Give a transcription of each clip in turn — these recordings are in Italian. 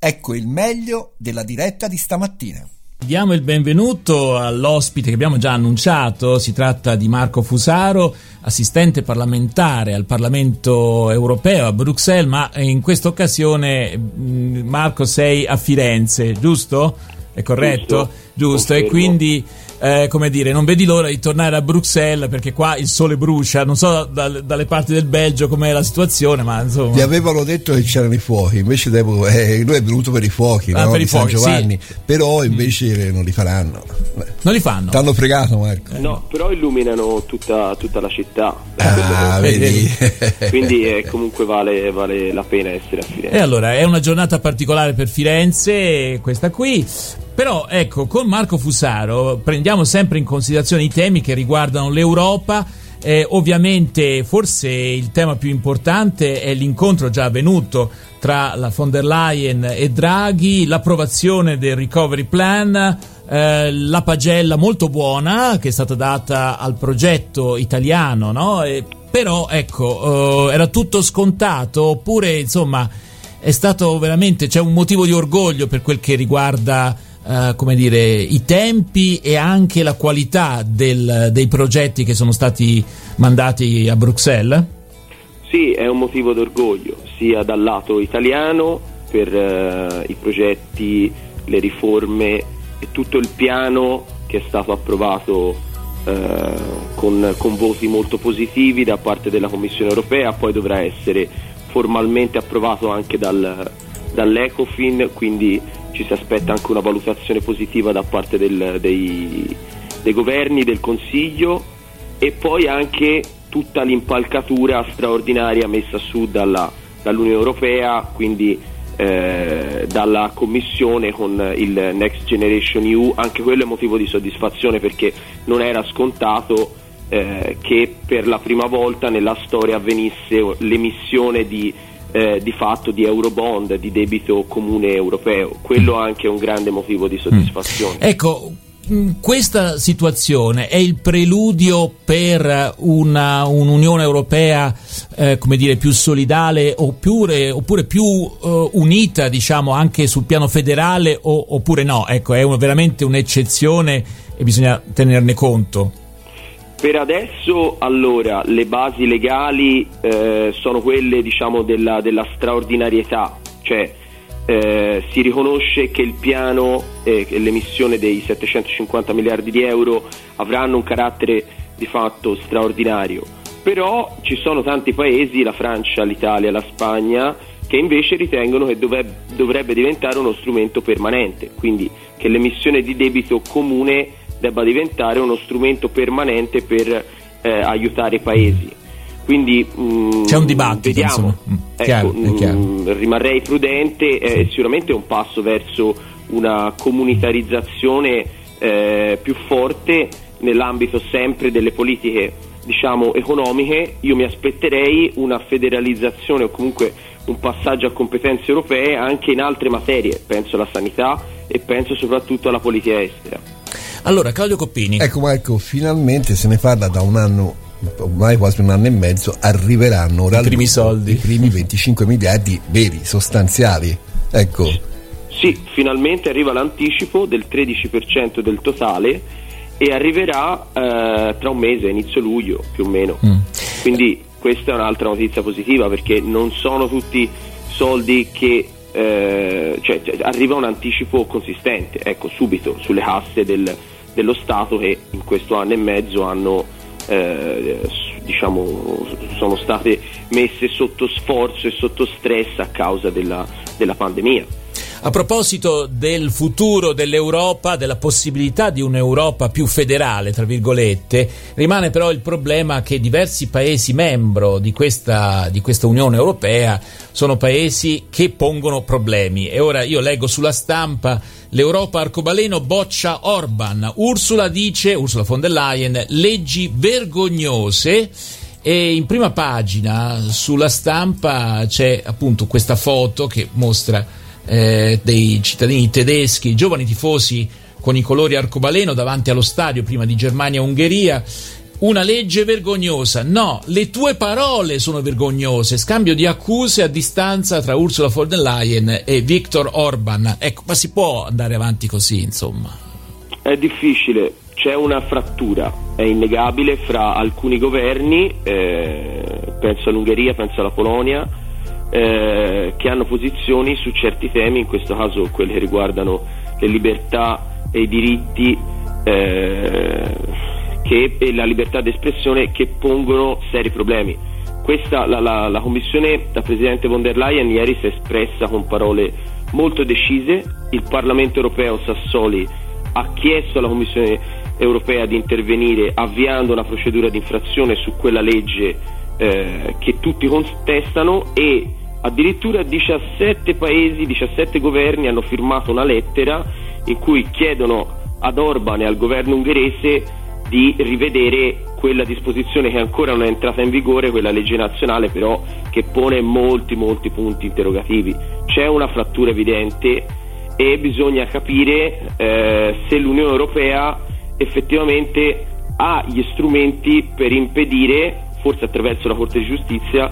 Ecco il meglio della diretta di stamattina. Diamo il benvenuto all'ospite che abbiamo già annunciato, si tratta di Marco Fusaro, assistente parlamentare al Parlamento europeo a Bruxelles, ma in questa occasione mm, Marco sei a Firenze, giusto? È corretto? Giusto, giusto. e quindi eh, come dire, non vedi l'ora di tornare a Bruxelles perché qua il sole brucia, non so da, dalle parti del Belgio com'è la situazione, ma insomma... Ti avevano detto che c'erano i fuochi, invece devo, eh, lui è venuto per i fuochi, ah, no? per i fuochi, Giovanni, sì. però invece mm. non li faranno. Non li fanno? T'hanno fregato Marco. No, però illuminano tutta, tutta la città. Ah, vedi. Quindi eh, comunque vale, vale la pena essere a Firenze. E allora, è una giornata particolare per Firenze, questa qui però ecco, con Marco Fusaro prendiamo sempre in considerazione i temi che riguardano l'Europa. Eh, ovviamente forse il tema più importante è l'incontro già avvenuto tra la von der Leyen e Draghi, l'approvazione del recovery plan, eh, la pagella molto buona che è stata data al progetto italiano, no? E, però ecco, eh, era tutto scontato oppure insomma è stato veramente, c'è un motivo di orgoglio per quel che riguarda Uh, come dire, i tempi e anche la qualità del, dei progetti che sono stati mandati a Bruxelles? Sì, è un motivo d'orgoglio, sia dal lato italiano per uh, i progetti, le riforme e tutto il piano che è stato approvato uh, con, con voti molto positivi da parte della Commissione europea, poi dovrà essere formalmente approvato anche dal, dall'Ecofin, quindi ci si aspetta anche una valutazione positiva da parte del, dei, dei governi, del Consiglio e poi anche tutta l'impalcatura straordinaria messa su dalla, dall'Unione Europea, quindi eh, dalla Commissione con il Next Generation EU, anche quello è motivo di soddisfazione perché non era scontato eh, che per la prima volta nella storia avvenisse l'emissione di eh, di fatto di eurobond, di debito comune europeo. Quello mm. anche è un grande motivo di soddisfazione. Mm. Ecco, mm, questa situazione è il preludio per una, un'Unione Europea eh, come dire, più solidale oppure, oppure più eh, unita diciamo, anche sul piano federale o, oppure no? Ecco, è un, veramente un'eccezione e bisogna tenerne conto. Per adesso allora le basi legali eh, sono quelle diciamo, della, della, straordinarietà, cioè eh, si riconosce che il piano e eh, l'emissione dei 750 miliardi di euro avranno un carattere di fatto straordinario, però ci sono tanti paesi, la Francia, l'Italia, la Spagna, che invece ritengono che dovrebbe, dovrebbe diventare uno strumento permanente, quindi che l'emissione di debito comune debba diventare uno strumento permanente per eh, aiutare i paesi. Quindi mh, mm, c'è un dibattito, vediamo. Mm, ecco, chiaro, mh, mm, rimarrei prudente, è sì. sicuramente un passo verso una comunitarizzazione eh, più forte nell'ambito sempre delle politiche diciamo, economiche. Io mi aspetterei una federalizzazione o comunque un passaggio a competenze europee anche in altre materie, penso alla sanità e penso soprattutto alla politica estera. Allora, Claudio Coppini. Ecco Marco, finalmente se ne parla da un anno ormai quasi un anno e mezzo, arriveranno ora i primi soldi, i primi 25 miliardi veri, sostanziali. Ecco. Sì, finalmente arriva l'anticipo del 13% del totale e arriverà eh, tra un mese, inizio luglio più o meno. Mm. Quindi questa è un'altra notizia positiva perché non sono tutti soldi che eh, cioè, cioè, arriva un anticipo consistente, ecco, subito sulle casse del, dello Stato che in questo anno e mezzo hanno, eh, diciamo, sono state messe sotto sforzo e sotto stress a causa della, della pandemia. A proposito del futuro dell'Europa, della possibilità di un'Europa più federale, tra virgolette, rimane però il problema che diversi paesi membro di questa, di questa Unione Europea sono paesi che pongono problemi. E ora io leggo sulla stampa l'Europa arcobaleno boccia Orban. Ursula dice, Ursula von der Leyen, leggi vergognose. E in prima pagina sulla stampa c'è appunto questa foto che mostra eh, dei cittadini tedeschi, giovani tifosi con i colori arcobaleno davanti allo stadio prima di Germania-Ungheria una legge vergognosa. No, le tue parole sono vergognose. Scambio di accuse a distanza tra Ursula von der Leyen e Viktor Orban. Ecco, ma si può andare avanti così, insomma? È difficile, c'è una frattura, è innegabile, fra alcuni governi, eh, penso all'Ungheria, penso alla Polonia, eh, che hanno posizioni su certi temi, in questo caso quelli che riguardano le libertà e i diritti eh, che, e la libertà d'espressione che pongono seri problemi. Questa, la, la, la Commissione da Presidente von der Leyen ieri si è espressa con parole molto decise, il Parlamento europeo Sassoli ha chiesto alla Commissione europea di intervenire avviando una procedura di infrazione su quella legge eh, che tutti contestano e addirittura 17 paesi, 17 governi hanno firmato una lettera in cui chiedono ad Orban e al governo ungherese di rivedere quella disposizione che ancora non è entrata in vigore, quella legge nazionale però che pone molti molti punti interrogativi. C'è una frattura evidente e bisogna capire eh, se l'Unione Europea effettivamente ha gli strumenti per impedire, forse attraverso la Corte di Giustizia,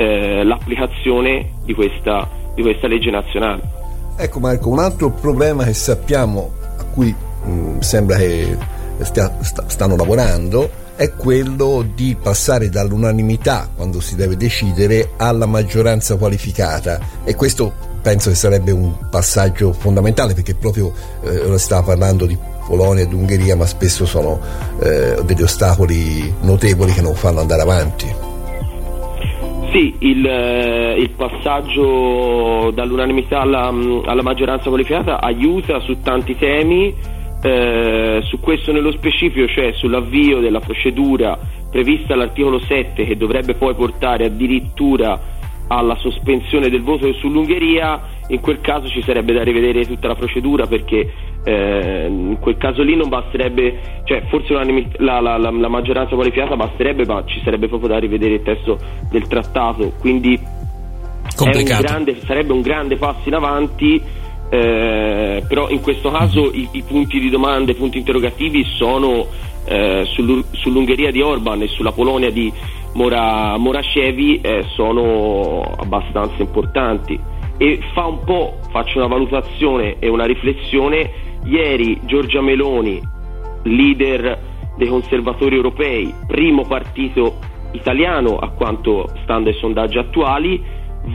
eh, l'applicazione di questa, di questa legge nazionale. Ecco Marco, un altro problema che sappiamo, a cui mh, mm, sembra che stia, sta, stanno lavorando, è quello di passare dall'unanimità quando si deve decidere alla maggioranza qualificata e questo penso che sarebbe un passaggio fondamentale perché proprio eh, stava parlando di Polonia ed Ungheria ma spesso sono eh, degli ostacoli notevoli che non fanno andare avanti. Sì, il, eh, il, passaggio dall'unanimità alla, alla, maggioranza qualificata aiuta su tanti temi, eh, su questo nello specifico, cioè sull'avvio della procedura prevista all'articolo 7 che dovrebbe poi portare addirittura alla sospensione del voto sull'Ungheria, in quel caso ci sarebbe da rivedere tutta la procedura perché eh, in quel caso lì non basterebbe, cioè forse la, la, la, la, maggioranza qualificata basterebbe, ma ci sarebbe proprio da rivedere il testo del trattato, quindi un grande, sarebbe un grande passo in avanti. Eh, però in questo caso i, i, punti di domanda, i punti interrogativi sono eh, sull'Ungheria di Orban e sulla Polonia di Mora, Morascevi eh, sono abbastanza importanti e fa un po', faccio una valutazione e una riflessione Ieri Giorgia Meloni, leader dei conservatori europei, primo partito italiano a quanto stando ai sondaggi attuali,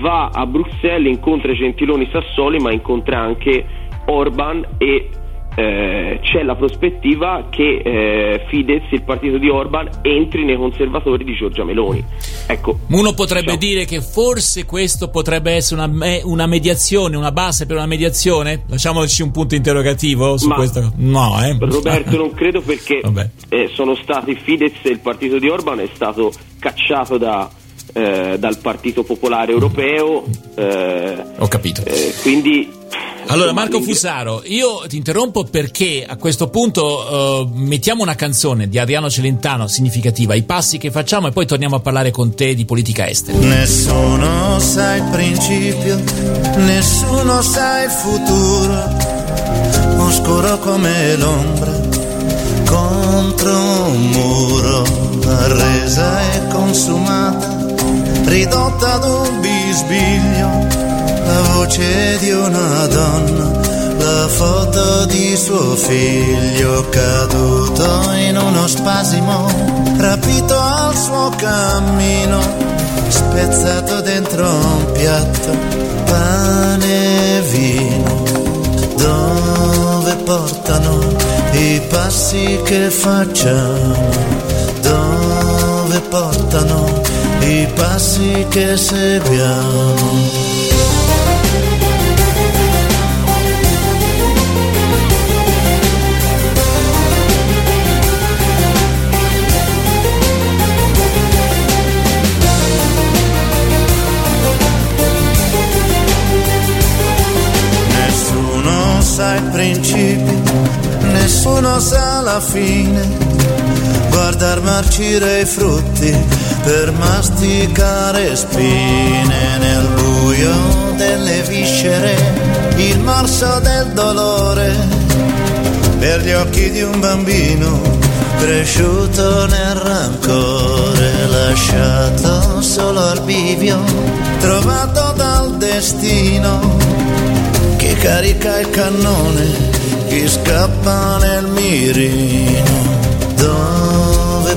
va a Bruxelles, incontra Gentiloni Sassoli ma incontra anche Orban e eh, c'è la prospettiva che eh, Fidesz, il partito di Orban, entri nei conservatori di Giorgia Meloni. Ecco, Uno potrebbe diciamo. dire che forse questo potrebbe essere una, me- una, mediazione, una base per una mediazione? Lasciamoci un punto interrogativo su Ma questo. No, eh? Roberto, non credo perché eh, sono stati Fidesz e il partito di Orban è stato cacciato da, eh, dal Partito Popolare Europeo. Ho capito. Quindi allora Marco Fusaro, io ti interrompo perché a questo punto uh, mettiamo una canzone di Adriano Celentano significativa, i passi che facciamo e poi torniamo a parlare con te di politica estera. Nessuno sa il principio, nessuno sa il futuro, oscuro come l'ombra contro un muro, resa e consumata, ridotta ad un bisbiglio la voce di una donna, la foto di suo figlio caduto in uno spasimo, rapito al suo cammino, spezzato dentro un piatto, pane e vino, dove portano i passi che facciamo, dove portano i passi che seguiamo. Sa il principio, nessuno sa la fine. Guardar marcire i frutti per masticare spine nel buio delle viscere, il morso del dolore per gli occhi di un bambino cresciuto nel rancore, lasciato solo al bivio, trovato dal destino che carica il cannone, chi scappa nel mirino.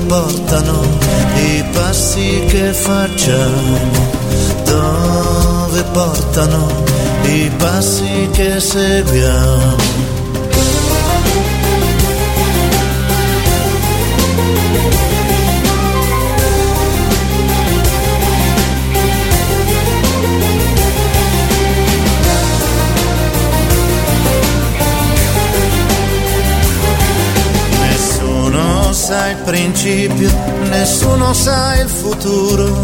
Portano i passi che facciamo? Dove portano i passi che seguiamo? Principio, nessuno sa il futuro,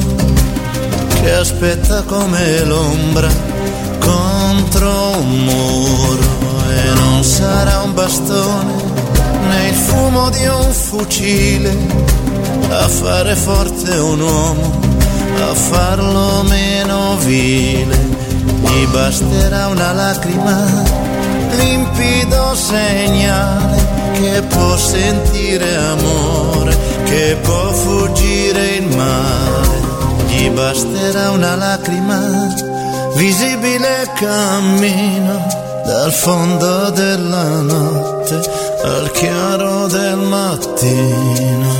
che aspetta come l'ombra contro un muro e non sarà un bastone né il fumo di un fucile a fare forte un uomo, a farlo meno vile. Gli basterà una lacrima, limpido segnale che può sentire amore, che può fuggire il male. Gli basterà una lacrima, visibile cammino dal fondo della notte al chiaro del mattino.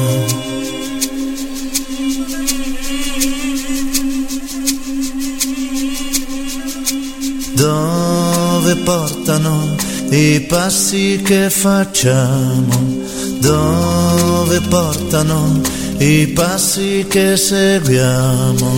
Dove portano i passi che facciamo? Dove portano i passi che seguiamo?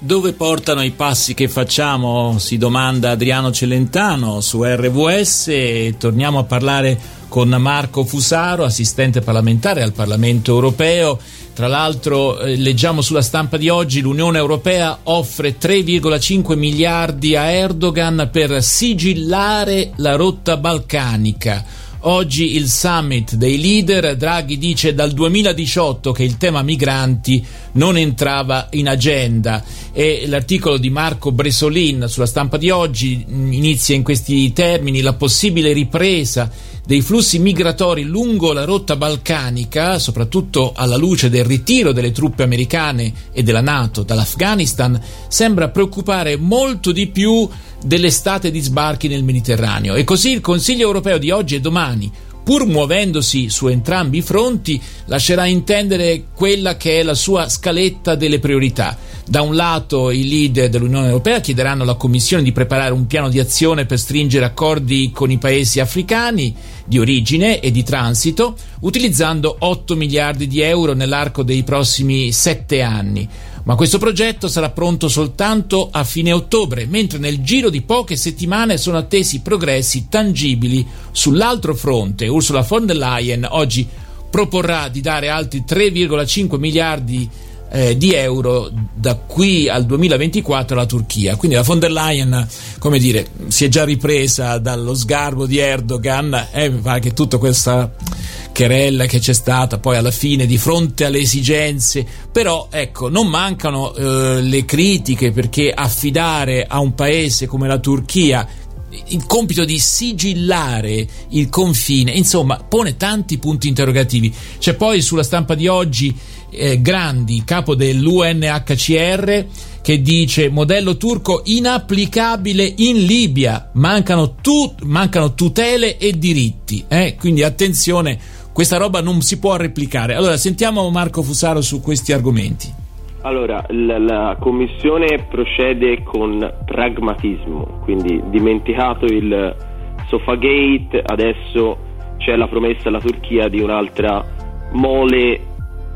Dove portano i passi che facciamo? Si domanda Adriano Celentano su RVS e torniamo a parlare con Marco Fusaro, assistente parlamentare al Parlamento europeo. Tra l'altro eh, leggiamo sulla stampa di oggi l'Unione Europea offre 3,5 miliardi a Erdogan per sigillare la rotta balcanica. Oggi il summit dei leader, Draghi dice dal 2018 che il tema migranti non entrava in agenda e l'articolo di Marco Bresolin sulla stampa di oggi inizia in questi termini la possibile ripresa dei flussi migratori lungo la rotta balcanica, soprattutto alla luce del ritiro delle truppe americane e della Nato dall'Afghanistan, sembra preoccupare molto di più dell'estate di sbarchi nel Mediterraneo. E così il Consiglio europeo di oggi e domani, pur muovendosi su entrambi i fronti, lascerà intendere quella che è la sua scaletta delle priorità. Da un lato i leader dell'Unione Europea chiederanno alla Commissione di preparare un piano di azione per stringere accordi con i paesi africani di origine e di transito, utilizzando 8 miliardi di euro nell'arco dei prossimi 7 anni. Ma questo progetto sarà pronto soltanto a fine ottobre, mentre nel giro di poche settimane sono attesi progressi tangibili sull'altro fronte. Ursula von der Leyen oggi proporrà di dare altri 3,5 miliardi eh, di euro da qui al 2024 alla Turchia. Quindi la von der Leyen, come dire, si è già ripresa dallo sgarbo di Erdogan e eh, mi che tutta questa querella che c'è stata poi alla fine di fronte alle esigenze, però ecco, non mancano eh, le critiche perché affidare a un paese come la Turchia il compito di sigillare il confine, insomma, pone tanti punti interrogativi. C'è poi sulla stampa di oggi eh, Grandi, capo dell'UNHCR, che dice modello turco inapplicabile in Libia, mancano, tu- mancano tutele e diritti. Eh? Quindi attenzione, questa roba non si può replicare. Allora, sentiamo Marco Fusaro su questi argomenti. Allora, la, la, Commissione procede con pragmatismo, quindi dimenticato il Sofagate, adesso c'è la promessa alla Turchia di un'altra mole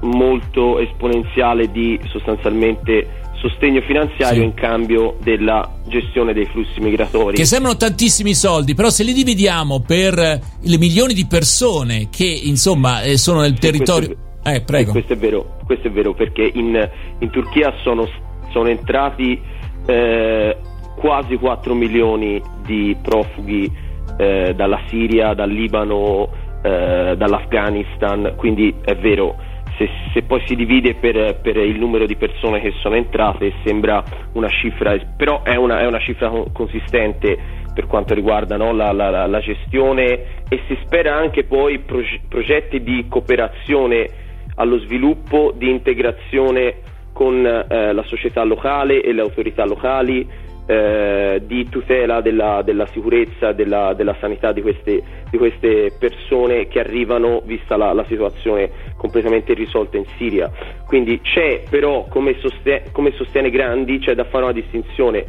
molto esponenziale di sostanzialmente sostegno finanziario sì. in cambio della gestione dei flussi migratori. Che sembrano tantissimi soldi, però se li dividiamo per le milioni di persone che insomma eh, sono nel sì, territorio... Eh, prego. Questo è vero, questo è vero perché in, in Turchia sono, sono entrati eh, quasi 4 milioni di profughi eh, dalla Siria, dal Libano, eh, dall'Afghanistan, quindi è vero, se, se poi si divide per, per, il numero di persone che sono entrate sembra una cifra, però è una, è una cifra consistente per quanto riguarda no, la, la, la, gestione e si spera anche poi proge- progetti di cooperazione allo sviluppo, di integrazione con eh, la società locale e le autorità locali, eh, di tutela della, della sicurezza, della, della sanità di queste, di queste, persone che arrivano vista la, la, situazione completamente irrisolta in Siria. Quindi c'è però, come, sostiene, come sostiene Grandi, c'è da fare una distinzione.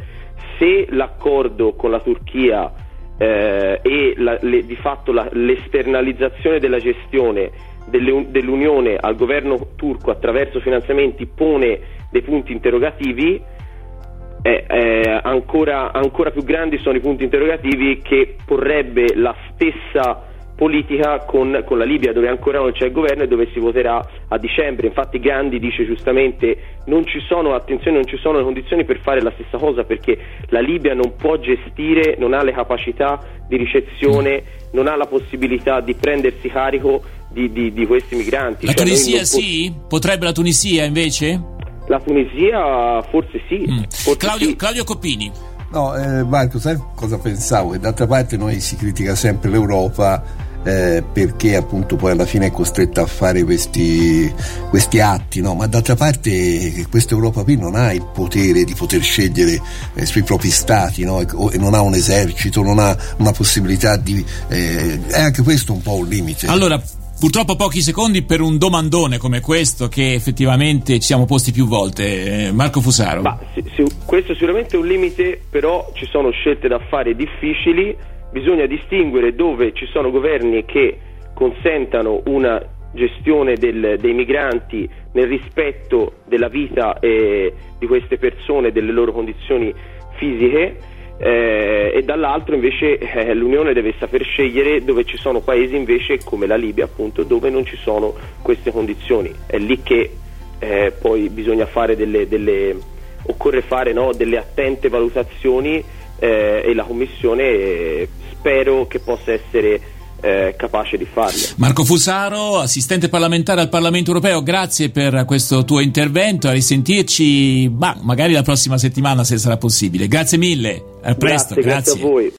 Se l'accordo con la Turchia eh, e la, le, di fatto l'esternalizzazione della gestione dell'Unione al governo turco attraverso finanziamenti pone dei punti interrogativi, eh, eh, ancora, ancora più grandi sono i punti interrogativi che porrebbe la stessa politica con, con, la Libia dove ancora non c'è il governo e dove si voterà a dicembre. Infatti Gandhi dice giustamente non ci sono, attenzione, non ci sono le condizioni per fare la stessa cosa perché la Libia non può gestire, non ha le capacità di ricezione, non ha la possibilità di prendersi carico di, di, di questi migranti. La cioè, Tunisia po- sì? Potrebbe la Tunisia invece? La Tunisia forse sì. Mm. Forse Claudio, sì. Claudio Coppini. No, eh, Marco, sai cosa pensavo? Che d'altra parte noi si critica sempre l'Europa eh, perché appunto poi alla fine è costretta a fare questi, questi atti, no? ma d'altra parte questa Europa qui non ha il potere di poter scegliere eh, sui propri stati, no? e, non ha un esercito, non ha una possibilità di... Eh, è anche questo un po' un limite. Allora, Purtroppo pochi secondi per un domandone come questo che effettivamente ci siamo posti più volte. Eh, Marco Fusaro. Ma, sì, sì, questo è sicuramente un limite, però ci sono scelte da fare difficili, bisogna distinguere dove ci sono governi che consentano una gestione del, dei migranti nel rispetto della vita eh, di queste persone, delle loro condizioni fisiche eh, e dall'altro invece eh, l'Unione deve saper scegliere dove ci sono paesi invece come la Libia appunto dove non ci sono queste condizioni. È lì che eh, poi bisogna fare delle, delle occorre fare no, delle attente valutazioni eh, e la Commissione eh, spero che possa essere eh, capace di farlo. Marco Fusaro, assistente parlamentare al Parlamento europeo, grazie per questo tuo intervento, a risentirci bah, magari la prossima settimana se sarà possibile. Grazie mille, a presto. grazie. grazie. grazie a voi.